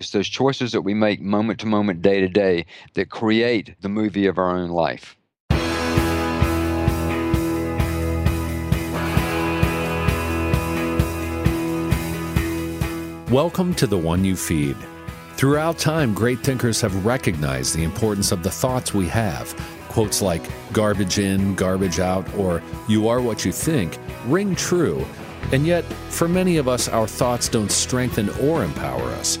It's those choices that we make moment to moment, day to day, that create the movie of our own life. Welcome to the One You Feed. Throughout time, great thinkers have recognized the importance of the thoughts we have. Quotes like garbage in, garbage out, or you are what you think ring true. And yet, for many of us, our thoughts don't strengthen or empower us.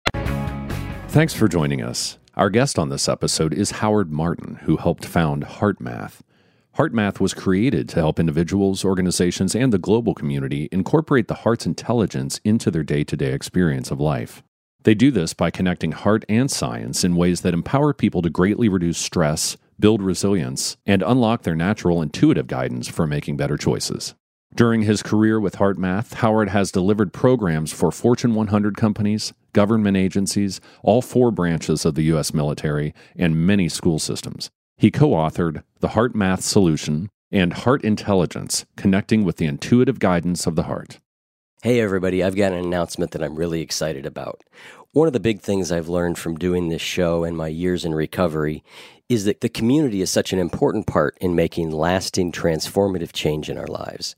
Thanks for joining us. Our guest on this episode is Howard Martin, who helped found HeartMath. HeartMath was created to help individuals, organizations, and the global community incorporate the heart's intelligence into their day to day experience of life. They do this by connecting heart and science in ways that empower people to greatly reduce stress, build resilience, and unlock their natural intuitive guidance for making better choices. During his career with HeartMath, Howard has delivered programs for Fortune 100 companies, government agencies, all four branches of the U.S. military, and many school systems. He co authored The HeartMath Solution and Heart Intelligence Connecting with the Intuitive Guidance of the Heart. Hey, everybody, I've got an announcement that I'm really excited about. One of the big things I've learned from doing this show and my years in recovery is that the community is such an important part in making lasting, transformative change in our lives.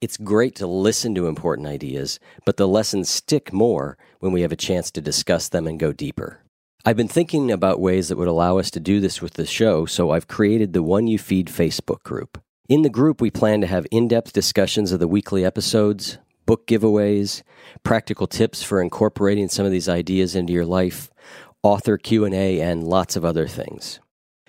It's great to listen to important ideas, but the lessons stick more when we have a chance to discuss them and go deeper. I've been thinking about ways that would allow us to do this with the show, so I've created the One You Feed Facebook group. In the group, we plan to have in depth discussions of the weekly episodes, book giveaways, practical tips for incorporating some of these ideas into your life, author Q&A, and lots of other things.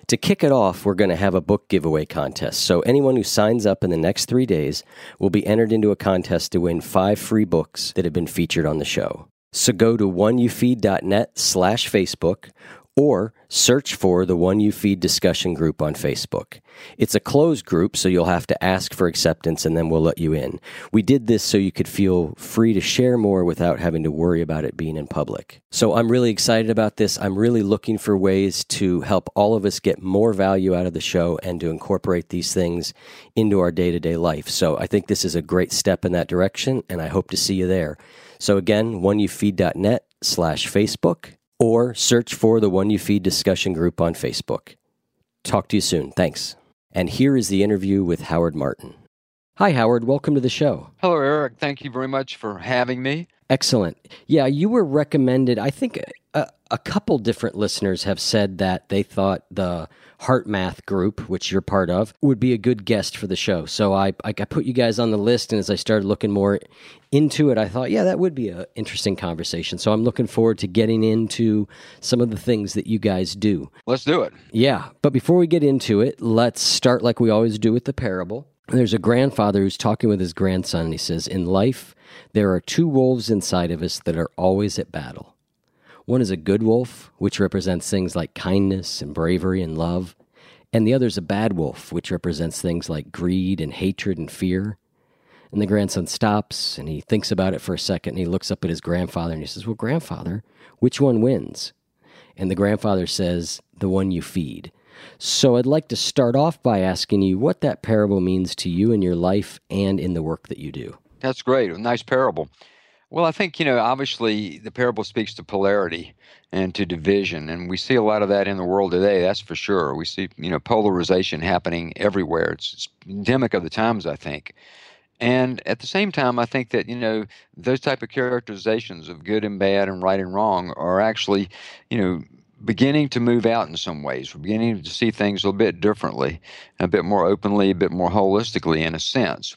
To kick it off, we're going to have a book giveaway contest. So anyone who signs up in the next three days will be entered into a contest to win five free books that have been featured on the show. So go to oneyoufeed.net slash Facebook or search for the One You Feed discussion group on Facebook. It's a closed group, so you'll have to ask for acceptance and then we'll let you in. We did this so you could feel free to share more without having to worry about it being in public. So I'm really excited about this. I'm really looking for ways to help all of us get more value out of the show and to incorporate these things into our day to day life. So I think this is a great step in that direction, and I hope to see you there. So again, oneyoufeed.net slash Facebook or search for the One You Feed discussion group on Facebook. Talk to you soon. Thanks. And here is the interview with Howard Martin. Hi, Howard. Welcome to the show. Hello, Eric. Thank you very much for having me. Excellent. Yeah, you were recommended. I think a, a couple different listeners have said that they thought the HeartMath group, which you're part of, would be a good guest for the show. So I, I put you guys on the list, and as I started looking more into it, I thought, yeah, that would be an interesting conversation. So I'm looking forward to getting into some of the things that you guys do. Let's do it. Yeah. But before we get into it, let's start like we always do with the parable. There's a grandfather who's talking with his grandson, and he says, In life, there are two wolves inside of us that are always at battle. One is a good wolf, which represents things like kindness and bravery and love, and the other is a bad wolf, which represents things like greed and hatred and fear. And the grandson stops and he thinks about it for a second and he looks up at his grandfather and he says, Well, grandfather, which one wins? And the grandfather says, The one you feed. So I'd like to start off by asking you what that parable means to you in your life and in the work that you do. That's great. A nice parable. Well, I think, you know, obviously the parable speaks to polarity and to division. And we see a lot of that in the world today, that's for sure. We see, you know, polarization happening everywhere. It's, it's endemic of the times, I think. And at the same time, I think that, you know, those type of characterizations of good and bad and right and wrong are actually, you know, beginning to move out in some ways. We're beginning to see things a little bit differently, a bit more openly, a bit more holistically in a sense.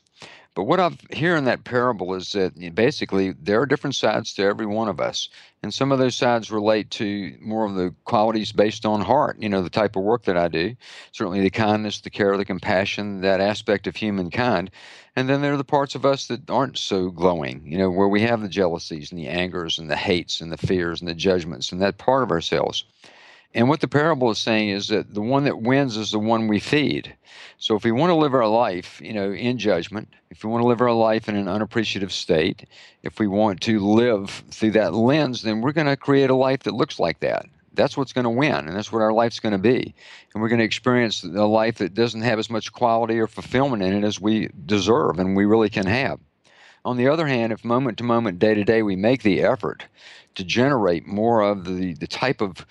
But what I've hear in that parable is that basically there are different sides to every one of us. And some of those sides relate to more of the qualities based on heart, you know, the type of work that I do. Certainly the kindness, the care, the compassion, that aspect of humankind. And then there are the parts of us that aren't so glowing, you know, where we have the jealousies and the angers and the hates and the fears and the judgments and that part of ourselves. And what the parable is saying is that the one that wins is the one we feed. So if we want to live our life, you know, in judgment, if we want to live our life in an unappreciative state, if we want to live through that lens, then we're going to create a life that looks like that. That's what's going to win, and that's what our life's going to be. And we're going to experience a life that doesn't have as much quality or fulfillment in it as we deserve and we really can have. On the other hand, if moment to moment, day to day, we make the effort to generate more of the, the type of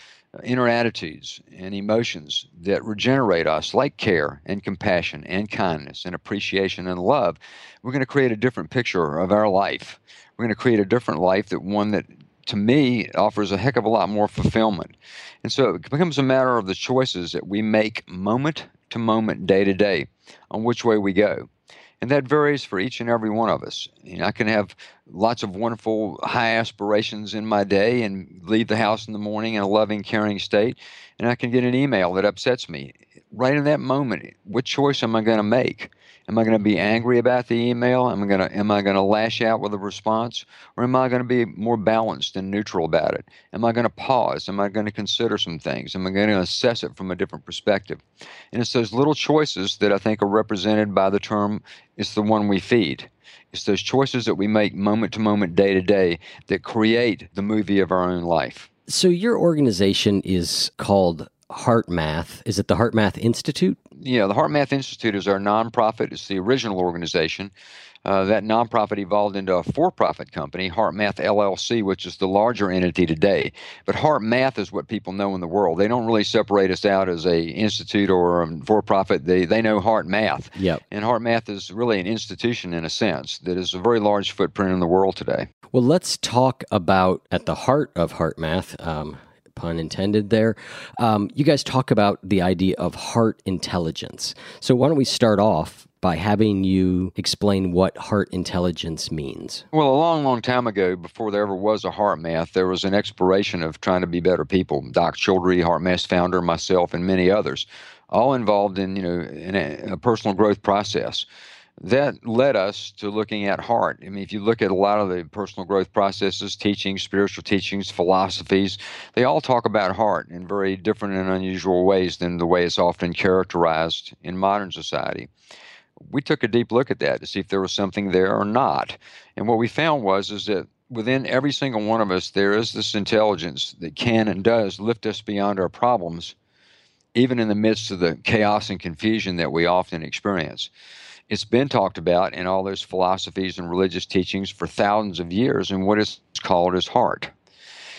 inner attitudes and emotions that regenerate us, like care and compassion and kindness and appreciation and love, we're going to create a different picture of our life. We're going to create a different life that one that to me offers a heck of a lot more fulfillment. And so it becomes a matter of the choices that we make moment to moment, day to day, on which way we go. And that varies for each and every one of us. You know, I can have lots of wonderful high aspirations in my day and leave the house in the morning in a loving, caring state, and I can get an email that upsets me. Right in that moment, what choice am I going to make? Am I going to be angry about the email? Am I going to am I going to lash out with a response, or am I going to be more balanced and neutral about it? Am I going to pause? Am I going to consider some things? Am I going to assess it from a different perspective? And it's those little choices that I think are represented by the term "it's the one we feed." It's those choices that we make moment to moment, day to day, that create the movie of our own life. So, your organization is called HeartMath. Is it the HeartMath Institute? Yeah, the HeartMath Institute is our nonprofit. It's the original organization. Uh, that nonprofit evolved into a for-profit company, HeartMath LLC, which is the larger entity today. But HeartMath is what people know in the world. They don't really separate us out as a institute or a for-profit. They they know HeartMath. Yep. And HeartMath is really an institution in a sense that is a very large footprint in the world today. Well, let's talk about at the heart of HeartMath. Um, pun intended there. Um, you guys talk about the idea of heart intelligence. So, why don't we start off by having you explain what heart intelligence means? Well, a long, long time ago, before there ever was a heart math, there was an exploration of trying to be better people. Doc Childre, heart math founder, myself, and many others, all involved in you know in a, a personal growth process that led us to looking at heart. I mean, if you look at a lot of the personal growth processes, teachings, spiritual teachings, philosophies, they all talk about heart in very different and unusual ways than the way it's often characterized in modern society. We took a deep look at that to see if there was something there or not. And what we found was is that within every single one of us there is this intelligence that can and does lift us beyond our problems even in the midst of the chaos and confusion that we often experience it's been talked about in all those philosophies and religious teachings for thousands of years and what is called as heart.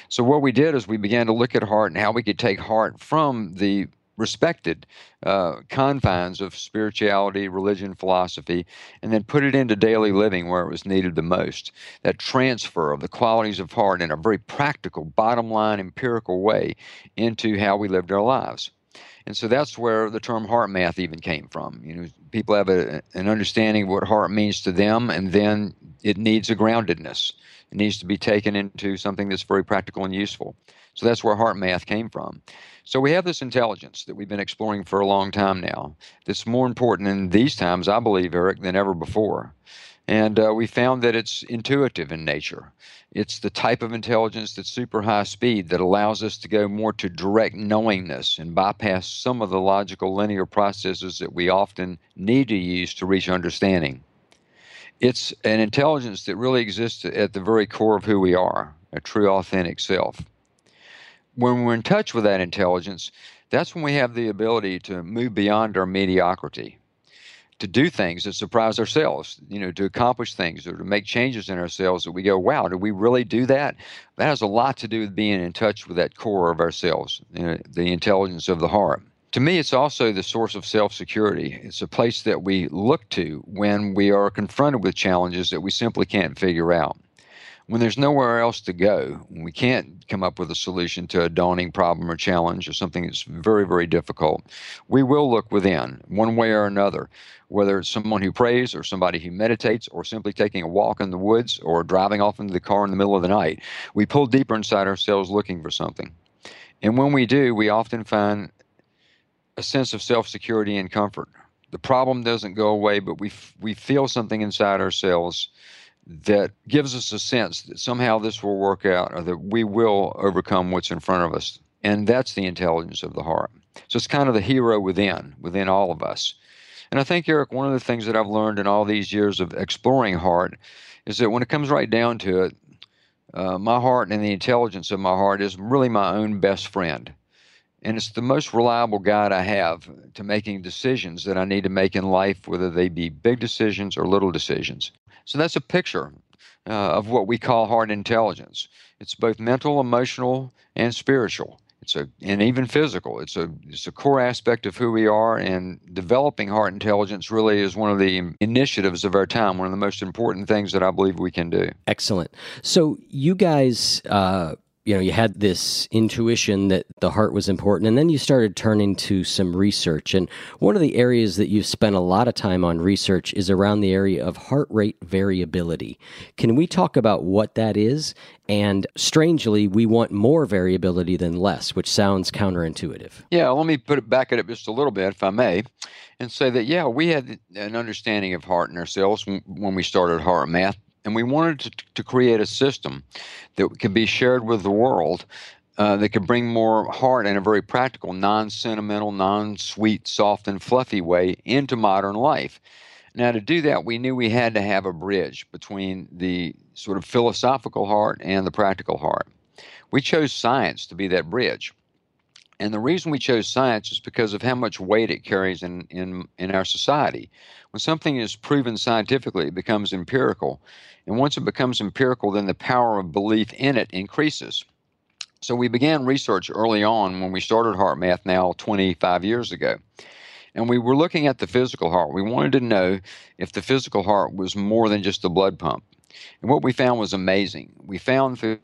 So, what we did is we began to look at heart and how we could take heart from the respected uh, confines of spirituality, religion, philosophy, and then put it into daily living where it was needed the most. That transfer of the qualities of heart in a very practical, bottom line, empirical way into how we lived our lives. And so that's where the term heart math even came from. You know, people have a, an understanding of what heart means to them, and then it needs a groundedness. It needs to be taken into something that's very practical and useful. So that's where heart math came from. So we have this intelligence that we've been exploring for a long time now. That's more important in these times, I believe, Eric, than ever before. And uh, we found that it's intuitive in nature. It's the type of intelligence that's super high speed that allows us to go more to direct knowingness and bypass some of the logical linear processes that we often need to use to reach understanding. It's an intelligence that really exists at the very core of who we are, a true, authentic self. When we're in touch with that intelligence, that's when we have the ability to move beyond our mediocrity to do things that surprise ourselves, you know, to accomplish things or to make changes in ourselves that we go, wow, did we really do that? That has a lot to do with being in touch with that core of ourselves, you know, the intelligence of the heart. To me, it's also the source of self security. It's a place that we look to when we are confronted with challenges that we simply can't figure out when there's nowhere else to go, when we can't come up with a solution to a daunting problem or challenge or something that's very, very difficult, we will look within one way or another, whether it's someone who prays or somebody who meditates or simply taking a walk in the woods or driving off into the car in the middle of the night. We pull deeper inside ourselves looking for something. And when we do, we often find a sense of self security and comfort. The problem doesn't go away, but we, f- we feel something inside ourselves that gives us a sense that somehow this will work out or that we will overcome what's in front of us. And that's the intelligence of the heart. So it's kind of the hero within, within all of us. And I think, Eric, one of the things that I've learned in all these years of exploring heart is that when it comes right down to it, uh, my heart and the intelligence of my heart is really my own best friend. And it's the most reliable guide I have to making decisions that I need to make in life, whether they be big decisions or little decisions. So that's a picture uh, of what we call heart intelligence. It's both mental, emotional, and spiritual. It's a and even physical. It's a it's a core aspect of who we are, and developing heart intelligence really is one of the initiatives of our time. One of the most important things that I believe we can do. Excellent. So you guys. Uh you know, you had this intuition that the heart was important, and then you started turning to some research. And one of the areas that you've spent a lot of time on research is around the area of heart rate variability. Can we talk about what that is? And strangely, we want more variability than less, which sounds counterintuitive. Yeah, let me put it back at it just a little bit, if I may, and say that, yeah, we had an understanding of heart in ourselves when we started HeartMath and we wanted to, to create a system that could be shared with the world uh, that could bring more heart in a very practical, non sentimental, non sweet, soft, and fluffy way into modern life. Now, to do that, we knew we had to have a bridge between the sort of philosophical heart and the practical heart. We chose science to be that bridge. And the reason we chose science is because of how much weight it carries in, in, in our society. When something is proven scientifically, it becomes empirical. And once it becomes empirical, then the power of belief in it increases. So we began research early on when we started HeartMath now 25 years ago. And we were looking at the physical heart. We wanted to know if the physical heart was more than just a blood pump. And what we found was amazing. We found through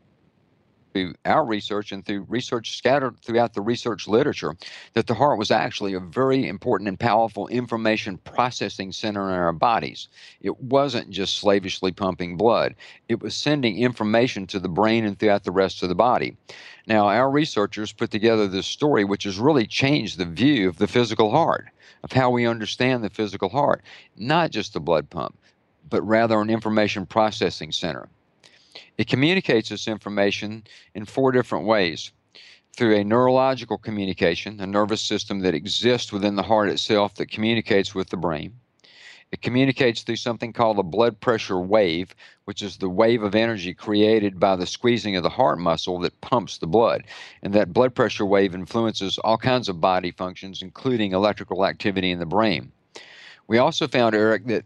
through our research and through research scattered throughout the research literature that the heart was actually a very important and powerful information processing center in our bodies. It wasn't just slavishly pumping blood, it was sending information to the brain and throughout the rest of the body. Now, our researchers put together this story, which has really changed the view of the physical heart, of how we understand the physical heart, not just the blood pump, but rather an information processing center. It communicates this information in four different ways through a neurological communication, a nervous system that exists within the heart itself that communicates with the brain. It communicates through something called a blood pressure wave, which is the wave of energy created by the squeezing of the heart muscle that pumps the blood. And that blood pressure wave influences all kinds of body functions, including electrical activity in the brain. We also found, Eric, that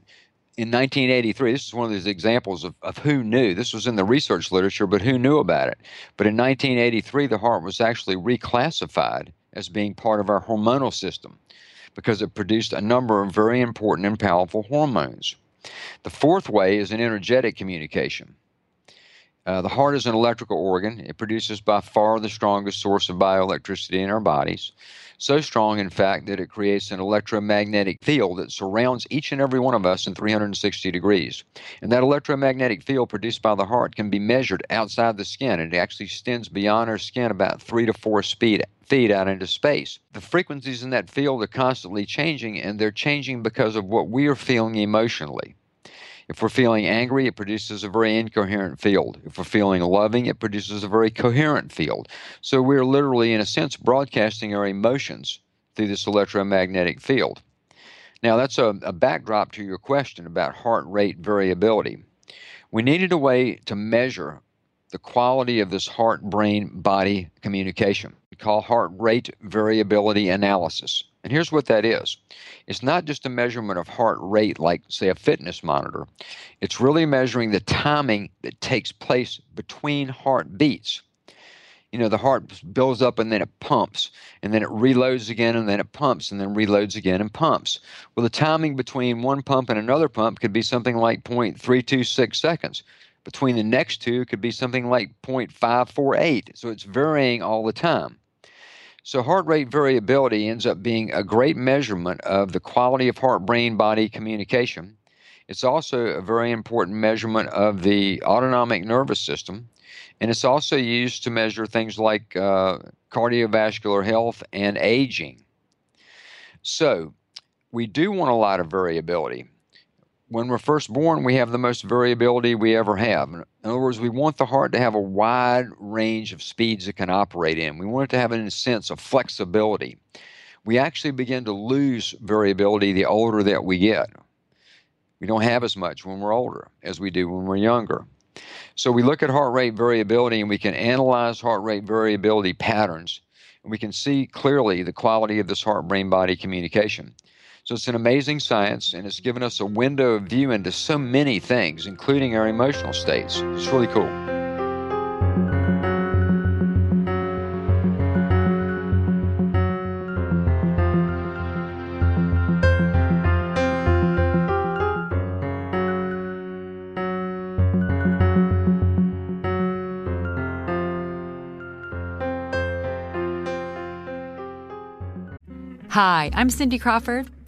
in 1983, this is one of these examples of, of who knew. This was in the research literature, but who knew about it? But in 1983, the heart was actually reclassified as being part of our hormonal system because it produced a number of very important and powerful hormones. The fourth way is an energetic communication. Uh, the heart is an electrical organ. It produces by far the strongest source of bioelectricity in our bodies so strong, in fact, that it creates an electromagnetic field that surrounds each and every one of us in 360 degrees. And that electromagnetic field produced by the heart can be measured outside the skin. It actually extends beyond our skin about three to four speed, feet out into space. The frequencies in that field are constantly changing, and they're changing because of what we are feeling emotionally. If we're feeling angry, it produces a very incoherent field. If we're feeling loving, it produces a very coherent field. So we're literally, in a sense, broadcasting our emotions through this electromagnetic field. Now, that's a, a backdrop to your question about heart rate variability. We needed a way to measure the quality of this heart brain body communication. We call heart rate variability analysis. And here's what that is it's not just a measurement of heart rate, like, say, a fitness monitor, it's really measuring the timing that takes place between heartbeats. You know, the heart builds up and then it pumps, and then it reloads again, and then it pumps, and then reloads again and pumps. Well, the timing between one pump and another pump could be something like 0.326 seconds. Between the next two could be something like 0.548. So it's varying all the time. So, heart rate variability ends up being a great measurement of the quality of heart brain body communication. It's also a very important measurement of the autonomic nervous system. And it's also used to measure things like uh, cardiovascular health and aging. So, we do want a lot of variability when we're first born, we have the most variability we ever have. In other words, we want the heart to have a wide range of speeds it can operate in. We want it to have a sense of flexibility. We actually begin to lose variability the older that we get. We don't have as much when we're older as we do when we're younger. So we look at heart rate variability and we can analyze heart rate variability patterns and we can see clearly the quality of this heart brain body communication. So it's an amazing science, and it's given us a window of view into so many things, including our emotional states. It's really cool. Hi, I'm Cindy Crawford,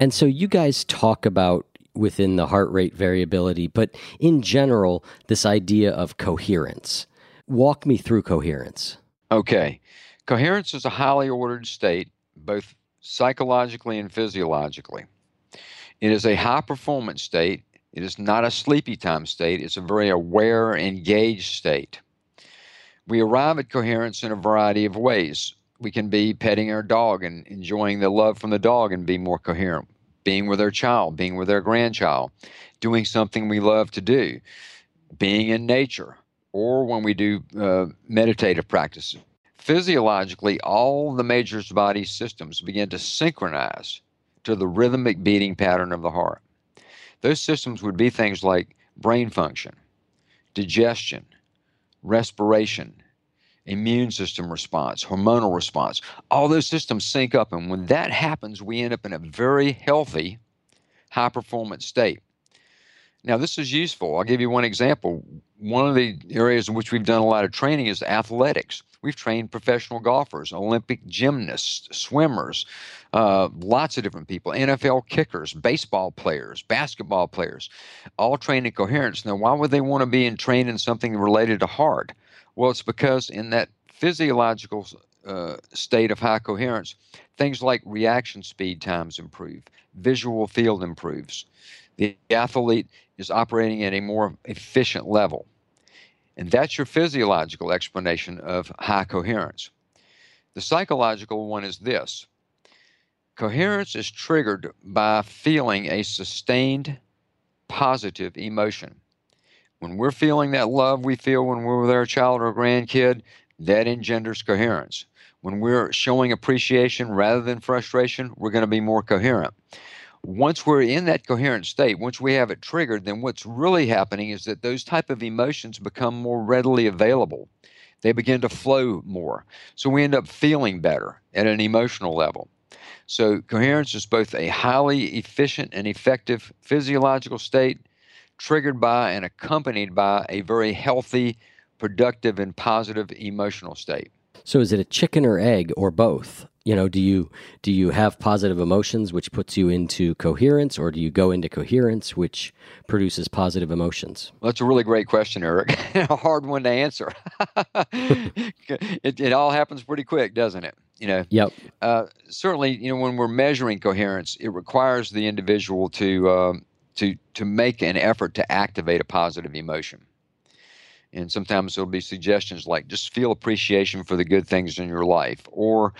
And so you guys talk about within the heart rate variability, but in general, this idea of coherence. Walk me through coherence. Okay. Coherence is a highly ordered state, both psychologically and physiologically. It is a high performance state. It is not a sleepy time state. It's a very aware, engaged state. We arrive at coherence in a variety of ways. We can be petting our dog and enjoying the love from the dog and be more coherent, being with our child, being with our grandchild, doing something we love to do, being in nature, or when we do uh, meditative practices. Physiologically, all the major body systems begin to synchronize to the rhythmic beating pattern of the heart. Those systems would be things like brain function, digestion, respiration, immune system response, hormonal response. All those systems sync up. And when that happens, we end up in a very healthy, high performance state. Now, this is useful. I'll give you one example. One of the areas in which we've done a lot of training is athletics. We've trained professional golfers, Olympic gymnasts, swimmers, uh, lots of different people, NFL kickers, baseball players, basketball players, all trained in coherence. Now, why would they want to be in, trained in something related to heart? Well, it's because in that physiological uh, state of high coherence, things like reaction speed times improve, visual field improves. The athlete is operating at a more efficient level. And that's your physiological explanation of high coherence. The psychological one is this Coherence is triggered by feeling a sustained positive emotion. When we're feeling that love we feel when we're with our child or grandkid, that engenders coherence. When we're showing appreciation rather than frustration, we're going to be more coherent. Once we're in that coherent state, once we have it triggered, then what's really happening is that those type of emotions become more readily available. They begin to flow more. So we end up feeling better at an emotional level. So coherence is both a highly efficient and effective physiological state triggered by and accompanied by a very healthy, productive, and positive emotional state. So is it a chicken or egg or both? You know, do you do you have positive emotions which puts you into coherence or do you go into coherence which produces positive emotions? Well, that's a really great question, Eric. a hard one to answer. it, it all happens pretty quick, doesn't it? You know. Yep. Uh, certainly, you know, when we're measuring coherence, it requires the individual to um, to to make an effort to activate a positive emotion. And sometimes there'll be suggestions like just feel appreciation for the good things in your life, or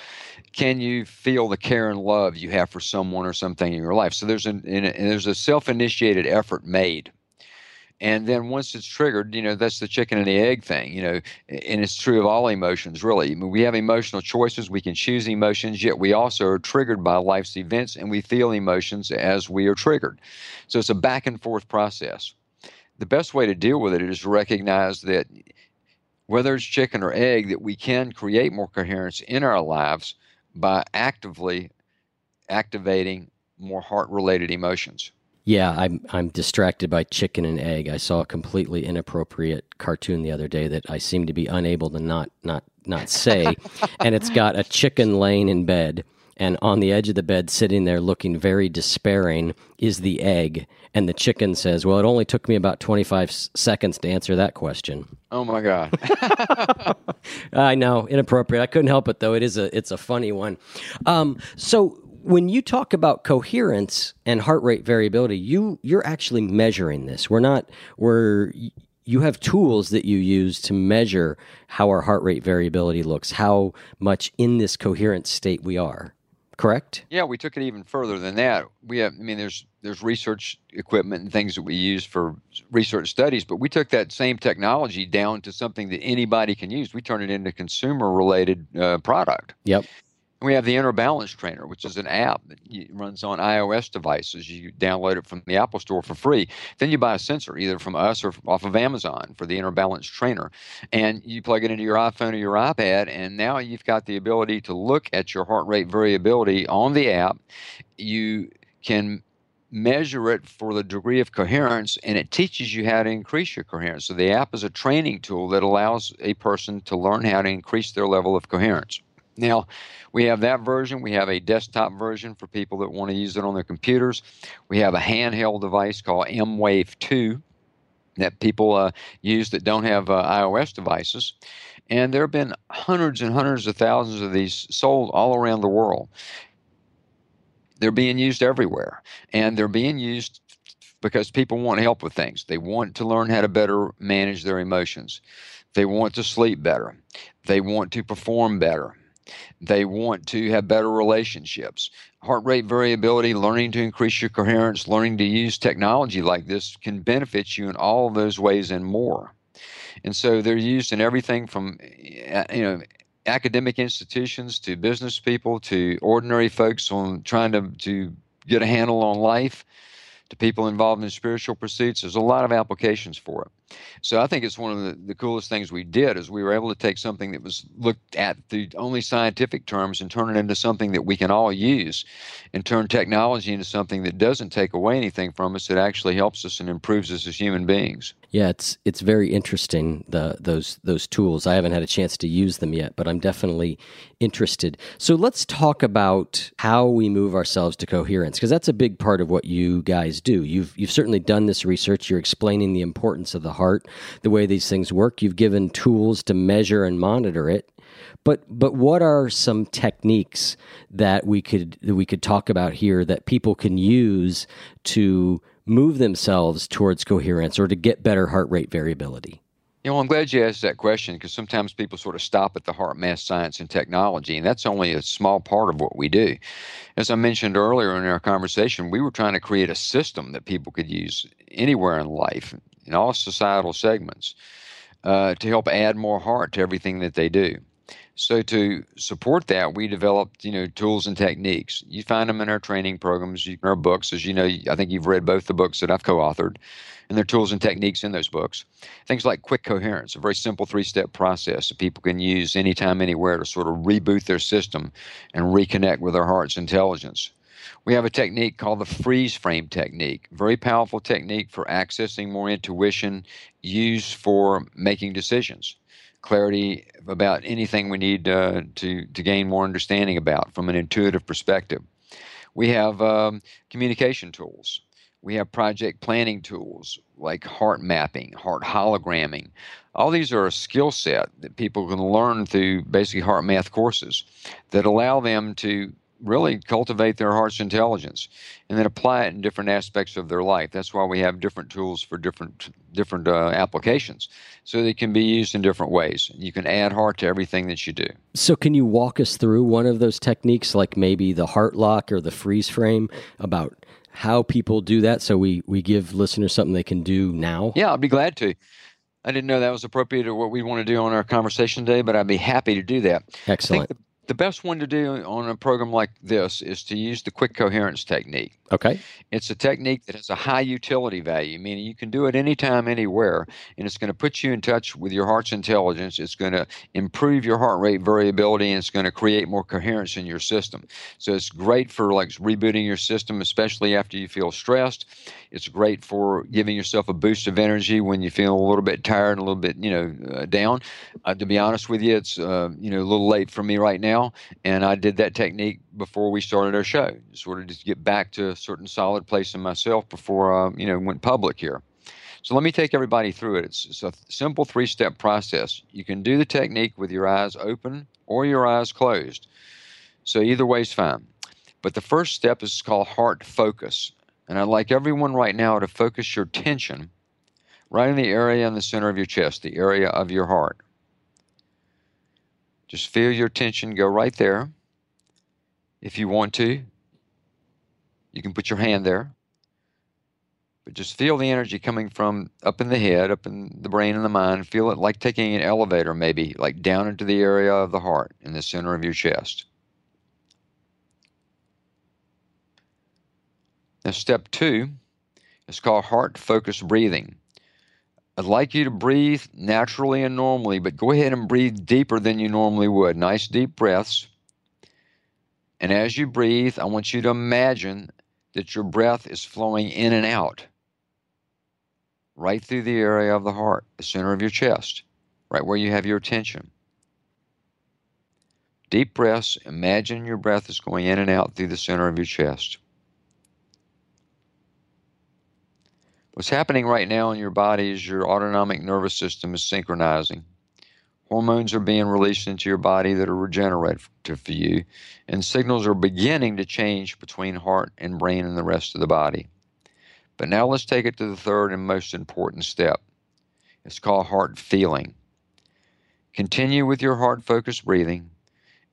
can you feel the care and love you have for someone or something in your life? So there's an there's a self-initiated effort made, and then once it's triggered, you know that's the chicken and the egg thing, you know, and it's true of all emotions really. I mean, we have emotional choices, we can choose emotions, yet we also are triggered by life's events, and we feel emotions as we are triggered. So it's a back and forth process the best way to deal with it is to recognize that whether it's chicken or egg, that we can create more coherence in our lives by actively activating more heart related emotions. Yeah, I'm I'm distracted by chicken and egg. I saw a completely inappropriate cartoon the other day that I seem to be unable to not not not say, and it's got a chicken laying in bed and on the edge of the bed, sitting there looking very despairing, is the egg. And the chicken says, Well, it only took me about 25 s- seconds to answer that question. Oh my God. I know, inappropriate. I couldn't help it though. It is a it's a funny one. Um, so when you talk about coherence and heart rate variability, you you're actually measuring this. We're not we're you have tools that you use to measure how our heart rate variability looks, how much in this coherent state we are correct? Yeah, we took it even further than that. We have, I mean, there's there's research equipment and things that we use for research studies, but we took that same technology down to something that anybody can use. We turned it into consumer related uh, product. Yep. We have the Inner Balance Trainer, which is an app that runs on iOS devices. You download it from the Apple Store for free. Then you buy a sensor, either from us or off of Amazon, for the Inner Balance Trainer, and you plug it into your iPhone or your iPad, and now you've got the ability to look at your heart rate variability on the app. You can measure it for the degree of coherence and it teaches you how to increase your coherence. So the app is a training tool that allows a person to learn how to increase their level of coherence. Now, we have that version. We have a desktop version for people that want to use it on their computers. We have a handheld device called emWave 2 that people uh, use that don't have uh, iOS devices. And there have been hundreds and hundreds of thousands of these sold all around the world. They're being used everywhere, and they're being used because people want help with things. They want to learn how to better manage their emotions. They want to sleep better. They want to perform better they want to have better relationships. Heart rate variability, learning to increase your coherence, learning to use technology like this can benefit you in all those ways and more. And so they're used in everything from uh, you know academic institutions to business people to ordinary folks on trying to, to get a handle on life to people involved in spiritual pursuits. There's a lot of applications for it. So I think it's one of the, the coolest things we did is we were able to take something that was looked at through only scientific terms and turn it into something that we can all use and turn technology into something that doesn't take away anything from us. It actually helps us and improves us as human beings. Yeah, it's it's very interesting the those those tools. I haven't had a chance to use them yet, but I'm definitely interested. So let's talk about how we move ourselves to coherence because that's a big part of what you guys do. You've you've certainly done this research. You're explaining the importance of the heart, the way these things work. You've given tools to measure and monitor it. But but what are some techniques that we could that we could talk about here that people can use to move themselves towards coherence or to get better heart rate variability? You know, I'm glad you asked that question because sometimes people sort of stop at the heart math science and technology, and that's only a small part of what we do. As I mentioned earlier in our conversation, we were trying to create a system that people could use anywhere in life, in all societal segments, uh, to help add more heart to everything that they do. So to support that, we developed, you know, tools and techniques. You find them in our training programs, in our books. As you know, I think you've read both the books that I've co-authored, and there are tools and techniques in those books. Things like quick coherence, a very simple three-step process that people can use anytime, anywhere to sort of reboot their system and reconnect with their heart's intelligence. We have a technique called the freeze frame technique, very powerful technique for accessing more intuition, used for making decisions clarity about anything we need uh, to, to gain more understanding about from an intuitive perspective. We have um, communication tools. We have project planning tools like heart mapping, heart hologramming. All these are a skill set that people can learn through basically heart math courses that allow them to really cultivate their heart's intelligence and then apply it in different aspects of their life. That's why we have different tools for different different uh, applications, so they can be used in different ways. You can add heart to everything that you do. So, can you walk us through one of those techniques, like maybe the heart lock or the freeze frame, about how people do that, so we we give listeners something they can do now? Yeah, I'd be glad to. I didn't know that was appropriate or what we want to do on our conversation today, but I'd be happy to do that. Excellent the best one to do on a program like this is to use the quick coherence technique. Okay. It's a technique that has a high utility value, meaning you can do it anytime, anywhere, and it's going to put you in touch with your heart's intelligence. It's going to improve your heart rate variability, and it's going to create more coherence in your system. So it's great for like rebooting your system, especially after you feel stressed. It's great for giving yourself a boost of energy when you feel a little bit tired, a little bit, you know, uh, down. Uh, to be honest with you, it's uh, you know a little late for me right now, and I did that technique before we started our show, sort of just get back to a certain solid place in myself before I, you know, went public here. So let me take everybody through it. It's, it's a simple three-step process. You can do the technique with your eyes open or your eyes closed. So either way is fine. But the first step is called heart focus. And I'd like everyone right now to focus your attention right in the area in the center of your chest, the area of your heart. Just feel your attention go right there. If you want to, you can put your hand there. But just feel the energy coming from up in the head, up in the brain and the mind. Feel it like taking an elevator, maybe, like down into the area of the heart in the center of your chest. Now, step two is called heart focused breathing. I'd like you to breathe naturally and normally, but go ahead and breathe deeper than you normally would. Nice deep breaths. And as you breathe, I want you to imagine that your breath is flowing in and out right through the area of the heart, the center of your chest, right where you have your attention. Deep breaths, imagine your breath is going in and out through the center of your chest. What's happening right now in your body is your autonomic nervous system is synchronizing. Hormones are being released into your body that are regenerative for you, and signals are beginning to change between heart and brain and the rest of the body. But now let's take it to the third and most important step. It's called heart feeling. Continue with your heart focused breathing,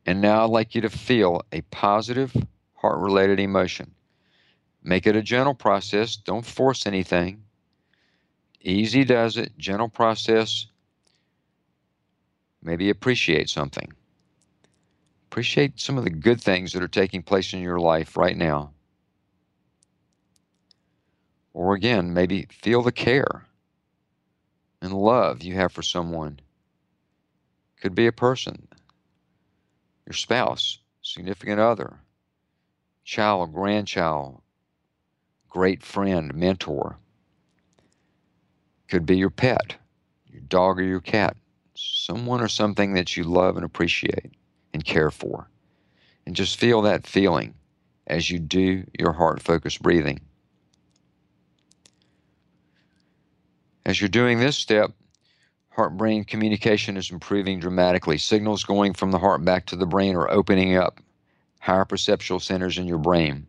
and now I'd like you to feel a positive heart related emotion. Make it a gentle process. Don't force anything. Easy does it. Gentle process. Maybe appreciate something. Appreciate some of the good things that are taking place in your life right now. Or again, maybe feel the care and love you have for someone. Could be a person, your spouse, significant other, child, grandchild, great friend, mentor. Could be your pet, your dog or your cat, someone or something that you love and appreciate and care for. And just feel that feeling as you do your heart focused breathing. As you're doing this step, heart brain communication is improving dramatically. Signals going from the heart back to the brain are opening up higher perceptual centers in your brain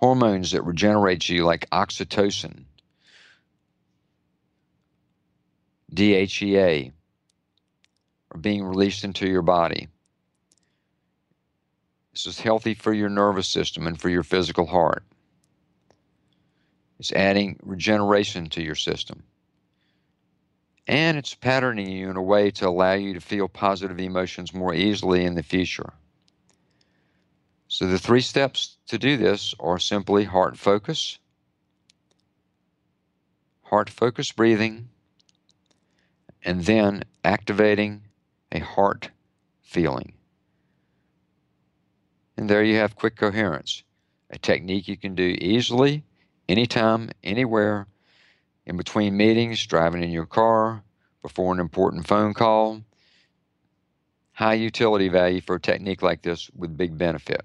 hormones that regenerate you, like oxytocin, DHEA, are being released into your body. This is healthy for your nervous system and for your physical heart. It's adding regeneration to your system. and it's patterning you in a way to allow you to feel positive emotions more easily in the future. So, the three steps to do this are simply heart focus, heart focus breathing, and then activating a heart feeling. And there you have quick coherence, a technique you can do easily, anytime, anywhere, in between meetings, driving in your car, before an important phone call. High utility value for a technique like this with big benefit.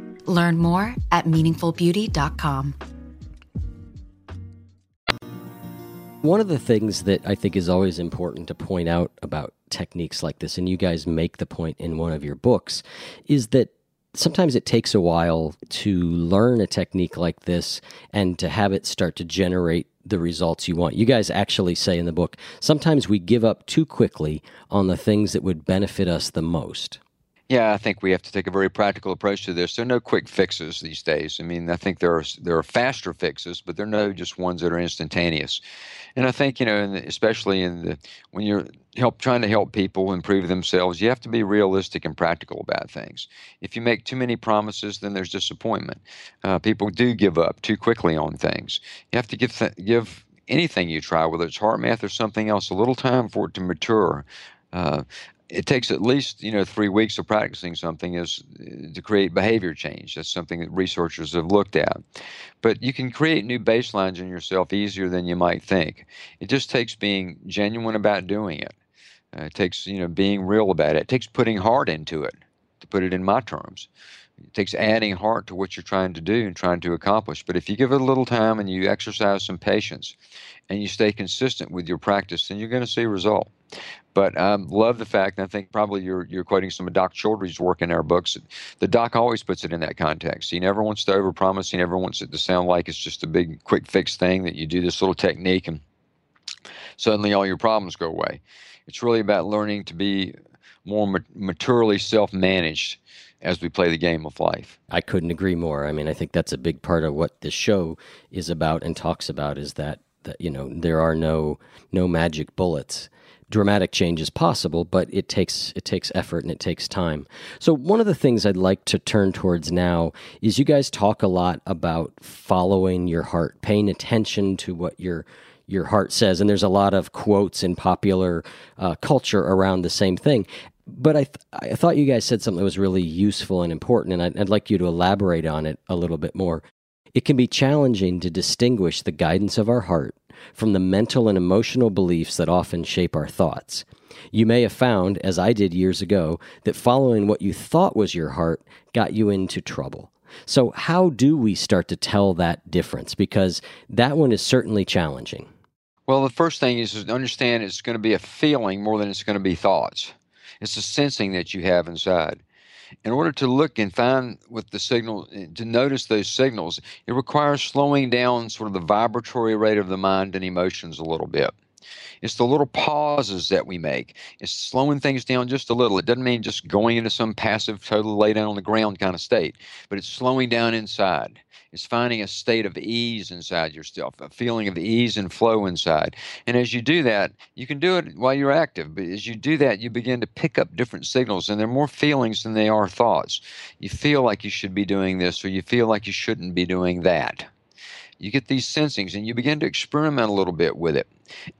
Learn more at meaningfulbeauty.com. One of the things that I think is always important to point out about techniques like this, and you guys make the point in one of your books, is that sometimes it takes a while to learn a technique like this and to have it start to generate the results you want. You guys actually say in the book, sometimes we give up too quickly on the things that would benefit us the most. Yeah, I think we have to take a very practical approach to this. There are no quick fixes these days. I mean, I think there are there are faster fixes, but there are no just ones that are instantaneous. And I think you know, in the, especially in the when you're help trying to help people improve themselves, you have to be realistic and practical about things. If you make too many promises, then there's disappointment. Uh, people do give up too quickly on things. You have to give th- give anything you try, whether it's HeartMath or something else, a little time for it to mature. Uh, it takes at least you know three weeks of practicing something is uh, to create behavior change. That's something that researchers have looked at. But you can create new baselines in yourself easier than you might think. It just takes being genuine about doing it. Uh, it takes you know being real about it. It takes putting heart into it. To put it in my terms, it takes adding heart to what you're trying to do and trying to accomplish. But if you give it a little time and you exercise some patience, and you stay consistent with your practice, then you're going to see a result. But um, love the fact, and I think probably you're you're quoting some of Doc Childre's work in our books. The doc always puts it in that context. He never wants to overpromise. He never wants it to sound like it's just a big quick fix thing that you do this little technique and suddenly all your problems go away. It's really about learning to be more maturely self-managed as we play the game of life. I couldn't agree more. I mean, I think that's a big part of what this show is about and talks about is that that you know there are no no magic bullets dramatic change is possible, but it takes it takes effort and it takes time. So one of the things I'd like to turn towards now is you guys talk a lot about following your heart, paying attention to what your your heart says, and there's a lot of quotes in popular uh, culture around the same thing. But I, th- I thought you guys said something that was really useful and important, and I'd, I'd like you to elaborate on it a little bit more. It can be challenging to distinguish the guidance of our heart from the mental and emotional beliefs that often shape our thoughts. You may have found, as I did years ago, that following what you thought was your heart got you into trouble. So, how do we start to tell that difference? Because that one is certainly challenging. Well, the first thing is to understand it's going to be a feeling more than it's going to be thoughts. It's a sensing that you have inside. In order to look and find with the signal eh, to notice those signals it requires slowing down sort of the vibratory rate of the mind and emotions a little bit it's the little pauses that we make. It's slowing things down just a little. It doesn't mean just going into some passive, totally lay down on the ground kind of state, but it's slowing down inside. It's finding a state of ease inside yourself, a feeling of ease and flow inside. And as you do that, you can do it while you're active, but as you do that, you begin to pick up different signals, and they're more feelings than they are thoughts. You feel like you should be doing this, or you feel like you shouldn't be doing that You get these sensings and you begin to experiment a little bit with it.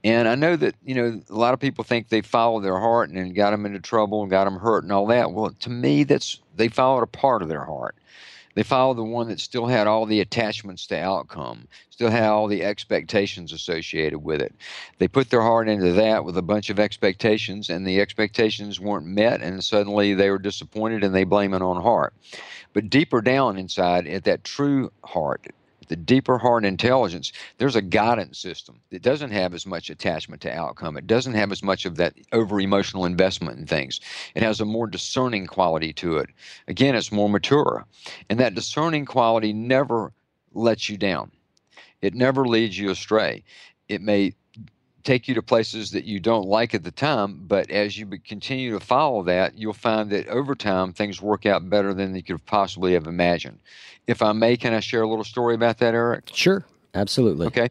And I know that, you know, a lot of people think they followed their heart and got them into trouble and got them hurt and all that. Well, to me, that's they followed a part of their heart. They followed the one that still had all the attachments to outcome, still had all the expectations associated with it. They put their heart into that with a bunch of expectations, and the expectations weren't met, and suddenly they were disappointed and they blame it on heart. But deeper down inside, at that true heart, the deeper heart intelligence, there's a guidance system that doesn't have as much attachment to outcome. It doesn't have as much of that over emotional investment in things. It has a more discerning quality to it. Again, it's more mature. And that discerning quality never lets you down, it never leads you astray. It may take you to places that you don't like at the time, but as you continue to follow that, you'll find that over time things work out better than you could possibly have imagined. If I may, can I share a little story about that, Eric? Sure, absolutely. Okay.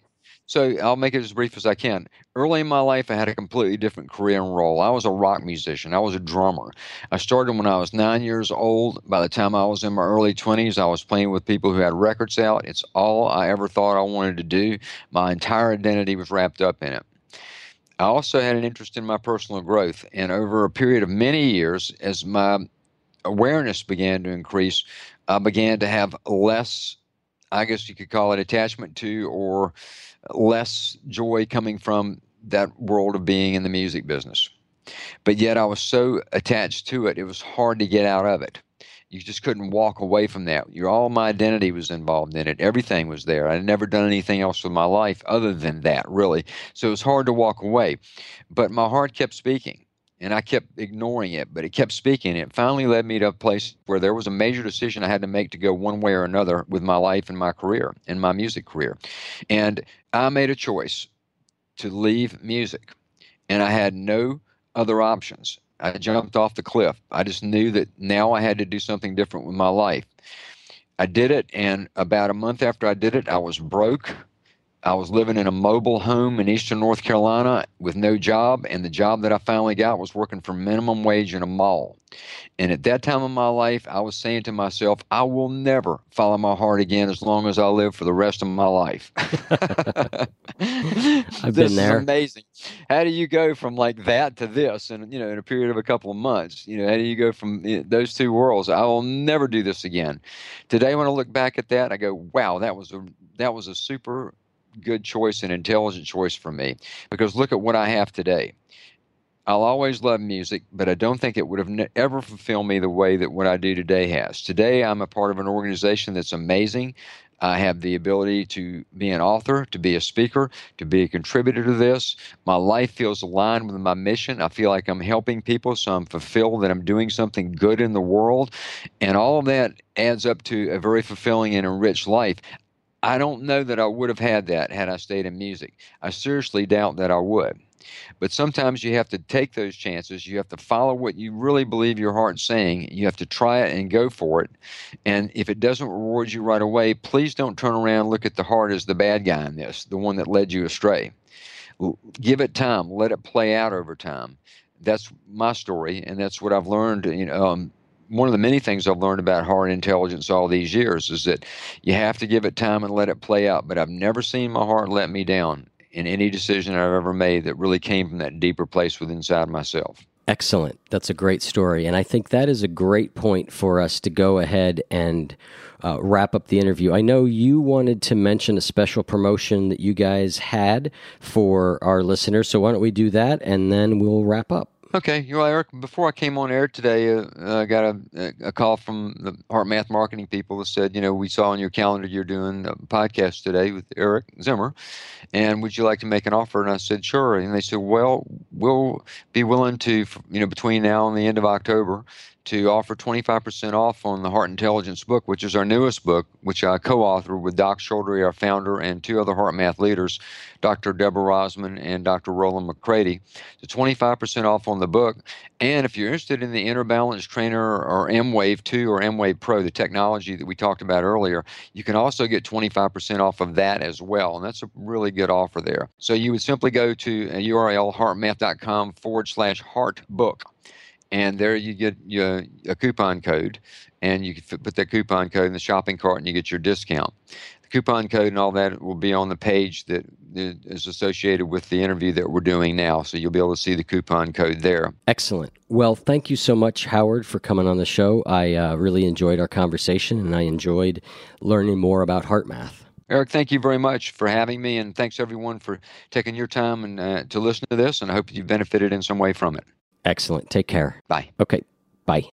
So I'll make it as brief as I can. Early in my life, I had a completely different career and role. I was a rock musician. I was a drummer. I started when I was nine years old. By the time I was in my early 20s, I was playing with people who had records out. It's all I ever thought I wanted to do. My entire identity was wrapped up in it. I also had an interest in my personal growth. And over a period of many years, as my awareness began to increase, I began to have less, I guess you could call it attachment to, or less joy coming from that world of being in the music business. But yet I was so attached to it, it was hard to get out of it you just couldn't walk away from that. All my identity was involved in it. Everything was there. I'd never done anything else with my life other than that, really. So it was hard to walk away. But my heart kept speaking. And I kept ignoring it, but it kept speaking. It finally led me to a place where there was a major decision I had to make to go one way or another with my life and my career and my music career. And I made a choice to leave music. And I had no other options. I jumped off the cliff. I just knew that now I had to do something different with my life. I did it, and about a month after I did it, I was broke. I was living in a mobile home in eastern North Carolina with no job, and the job that I finally got was working for minimum wage in a mall. And at that time of my life, I was saying to myself, I will never follow my heart again as long as I live for the rest of my life. I've been there. amazing. How do you go from like that to this and you know in a period of a couple of months? You know, how do you go from you know, those two worlds? I will never do this again. Today when I look back at that, I go, "Wow, that was a that was a super good choice and intelligent choice for me because look at what I have today. I'll always love music, but I don't think it would have ne- ever fulfilled me the way that what I do today has. Today, I'm a part of an organization that's amazing. I have the ability to be an author, to be a speaker, to be a contributor to this. My life feels aligned with my mission. I feel like I'm helping people, so I'm fulfilled that I'm doing something good in the world. And all of that adds up to a very fulfilling and enriched life. I don't know that I would have had that had I stayed in music. I seriously doubt that I would. But sometimes you have to take those chances. You have to follow what you really believe your heart's saying. You have to try it and go for it. And if it doesn't reward you right away, please don't turn around look at the heart as the bad guy in this, the one that led you astray. Give it time. Let it play out over time. That's my story, and that's what I've learned. You know, um, one of the many things I've learned about heart intelligence all these years is that you have to give it time and let it play out. But I've never seen my heart let me down in any decision I've ever made that really came from that deeper place within inside myself. Excellent. That's a great story. And I think that is a great point for us to go ahead and uh, wrap up the interview. I know you wanted to mention a special promotion that you guys had for our listeners. So why don't we do that and then we'll wrap up? Okay, well, Eric, before I came on air today, uh, I got a, a call from the HeartMath marketing people that said, you know, we saw on your calendar you're doing a podcast today with Eric Zimmer, and would you like to make an offer? And I said, sure. And they said, well, we'll be willing to, you know, between now and the end of October, to offer 25% off on the Heart Intelligence book, which is our newest book, which I co authored with Doc Childre, our founder, and two other HeartMath leaders, Dr. Deborah Rozman and Dr. Rollin McCraty. So 25% off on the book. And if you're interested in the Inner Balance Trainer or emWave 2 or emWave Pro, the technology that we talked about earlier, you can also get 25% off of that as well. And that's a really good offer there. So you would simply go to a URL, heartmath.com forward slash heart book and there you get your, a coupon code and you can put that coupon code in the shopping cart and you get your discount. The coupon code and all that will be on the page that is associated with the interview that we're doing now. So you'll be able to see the coupon code there. Excellent. Well, thank you so much, Howard, for coming on the show. I uh, really enjoyed our conversation and I enjoyed learning more about HeartMath. Eric, thank you very much for having me, and thanks everyone for taking your time and uh, to listen to this. And I hope you benefited in some way from it. Excellent. Take care. Bye. Okay. Bye.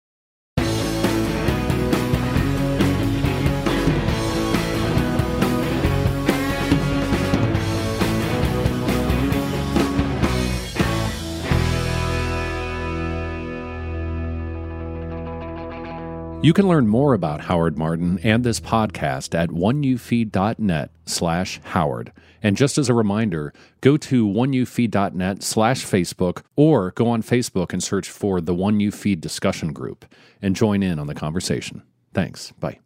You can learn more about Howard Martin and this podcast at oneyoufeed.net slash Howard. And just as a reminder, go to oneyoufeed.net slash Facebook or go on Facebook and search for the One You Feed discussion group and join in on the conversation. Thanks. Bye.